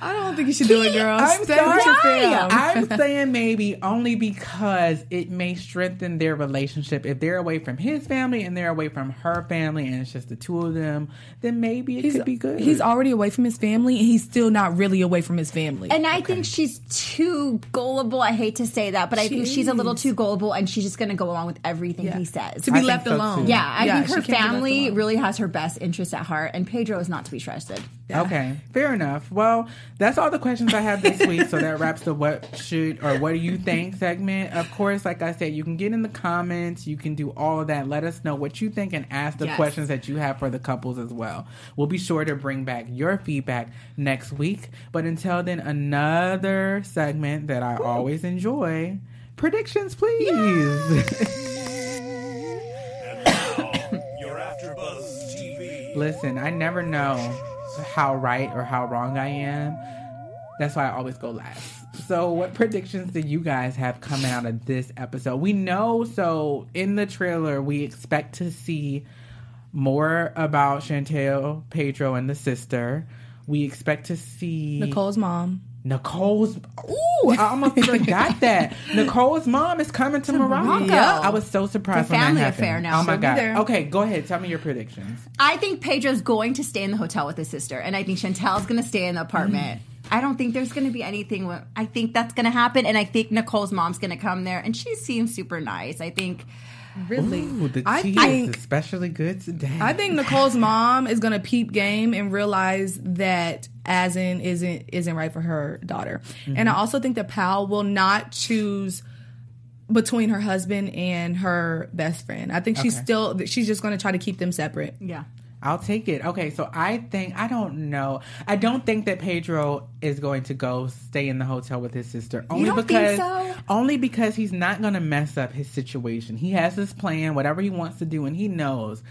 I don't think you should do it, girl. I'm Stay sorry. with your I'm saying maybe only because it may strengthen their relationship. If they're away from his family and they're away from her family and it's just the two of them, then maybe it He's, could be good. he's already away from his family, and he's still not really away from his family. And I think she's too gullible. I hate to say that, but I think she's a little too gullible, and she's just going to go along with everything Yeah. he says. to be I left alone. too. yeah, I Yeah, think her can't be left family really has her best interest at heart, and Pedro is not to be trusted. Okay, fair enough. Well, that's all the questions I have this week. So that wraps the what should or what do you think segment. Of course, like I said, you can get in the comments. You can do all of that. Let us know what you think and ask the Yes. questions that you have for the couples as well. We'll be sure to bring back your feedback next week. But until then, another segment that I always enjoy. Predictions, please. You're AfterBuzz TV. Listen, I never know how right or how wrong I am. That's why I always go last. So, what predictions do you guys have coming out of this episode? We know, so in the trailer, we expect to see more about Chantel, Pedro, and the sister. We expect to see Nicole's mom. Nicole's. Ooh, I almost forgot that Nicole's mom is coming to Morocco. Morocco. I was so surprised The when that family happened. affair now. Oh my god. there. Okay, go ahead. Tell me your predictions. I think Pedro's going to stay in the hotel with his sister, and I think Chantel's going to stay in the apartment. I don't think there's going to be anything. I think that's going to happen, and I think Nicole's mom's going to come there, and she seems super nice. I think. Really? Ooh, the I tea think- is especially good today. I think Nicole's mom is gonna peep game and realize that Azan isn't isn't right for her daughter. And Mm-hmm. I also think that Paola will not choose between her husband and her best friend. I think she's Okay. still she's just gonna try to keep them separate. Yeah. I'll take it. Okay, so I think I don't know. I don't think that Pedro is going to go stay in the hotel with his sister. Only don't think because so? only because he's not going to mess up his situation. He has his plan, whatever he wants to do, and he knows.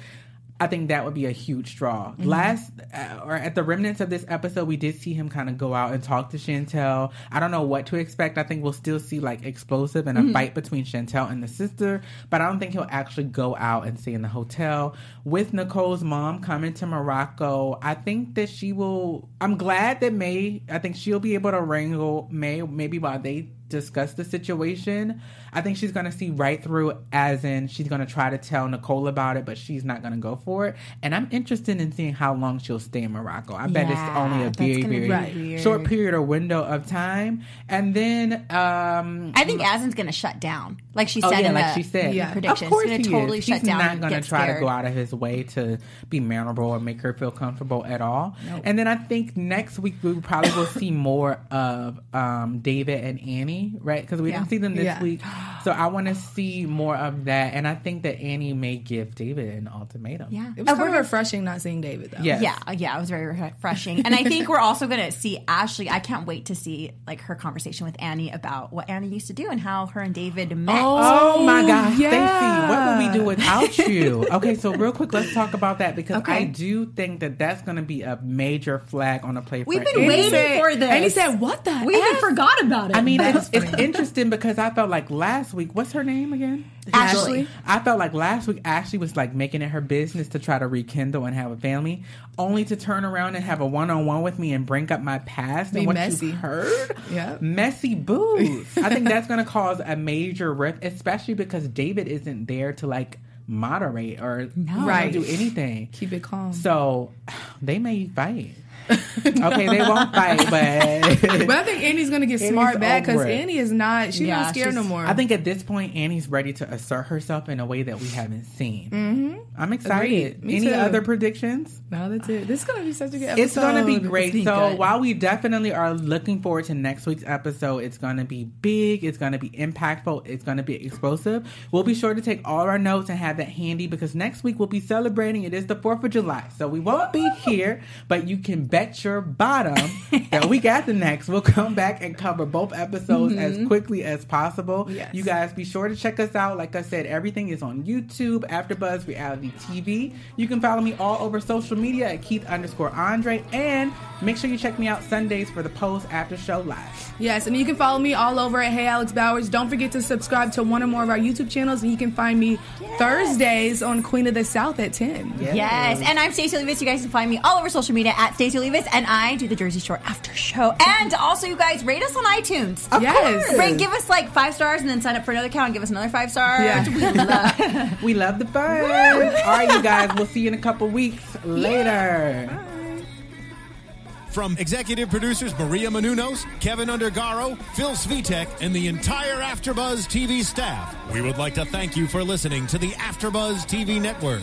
I think that would be a huge draw. Mm-hmm. Last uh, or at the remnants of this episode, we did see him kind of go out and talk to Chantel. I don't know what to expect. I think we'll still see like explosive and a Mm-hmm. fight between Chantel and the sister, but I don't think he'll actually go out and stay in the hotel with Nicole's mom coming to Morocco. I think that she will. I'm glad that May. I think she'll be able to wrangle May maybe while they discuss the situation. I think she's going to see right through, Azan she's going to try to tell Nicole about it, but she's not going to go for it. And I'm interested in seeing how long she'll stay in Morocco. I bet it's only a that's very, be very weird. short period or window of time. And then, um, I think Azan's going to shut down, like she Oh said yeah, in like the, she said. Yeah. the Of course He's going he to totally is. shut He's down. He's not going to try scared. to go out of his way to be memorable or make her feel comfortable at all. And then I think next week we probably will see more of um, David and Annie, right? Because we Yeah. didn't see them this Yeah. week, so I want to see more of that. And I think that Annie may give David an ultimatum. Yeah. It was Oh, kind of refreshing not seeing David though. Yes. Yeah, uh, yeah, it was very refreshing, and I think we're also going to see Ashley. I can't wait to see like her conversation with Annie about what Annie used to do and how her and David met. Oh, oh my gosh, yeah. Stacey, what would we do without you? okay, so real quick, let's talk about that because Okay. I do think that that's going to be a major flag on the play. We've for been Annie. Waiting said- for this. And he said, "What the? we even forgot about it. I mean, it's, it's interesting because I felt like last week, what's her name again? Ashley. I felt like last week Ashley was like making it her business to try to rekindle and have a family, only to turn around and have a one on one with me and bring up my past Be and what messy. you heard. Yeah. messy boots. I think that's going to cause a major rift, especially because David isn't there to like moderate or Right. do anything. Keep it calm." So they may fight. okay, they won't fight, but But I think Annie's gonna get Annie's smart back because. Annie is not. She's Yeah, not scared no more. I think at this point, Annie's ready to assert herself in a way that we haven't seen. Mm-hmm. I'm excited. Any too. other predictions? no, that's it. This is gonna be such a good episode. It's going to be great. be So good. while we definitely are looking forward to next week's episode, it's going to be big. It's going to be impactful. It's going to be explosive. We'll be sure to take all our notes and have that handy because next week we'll be celebrating. It is the Fourth of July, so we won't be here, but you can bet your bottom that week after next we'll come back and cover both episodes as mm-hmm. quickly as possible. Yes. You guys be sure to check us out. Like I said, everything is on YouTube, AfterBuzz Reality TV. You can follow me all over social media at Keith underscore Andre, and make sure you check me out Sundays for the post after show live. Yes, and you can follow me all over at Hey Alex Bowers. Don't forget to subscribe to one or more of our YouTube channels, and you can find me Thursdays on Queen of the South at ten. Yes, and I'm Stacey Olivas. You guys can find me all over social media at Stacey Olivas, and I do the Jersey Shore after show. And also, you guys rate us on iTunes. Yes. Rate, give us like five stars, and then sign up for another account and give us another five stars. Yeah. We love. We love the fun. all right, you guys, we'll see you in a couple weeks. Later. From executive producers Maria Menounos, Kevin Undergaro, Phil Svitek, and the entire AfterBuzz TV staff, we would like to thank you for listening to the AfterBuzz TV network.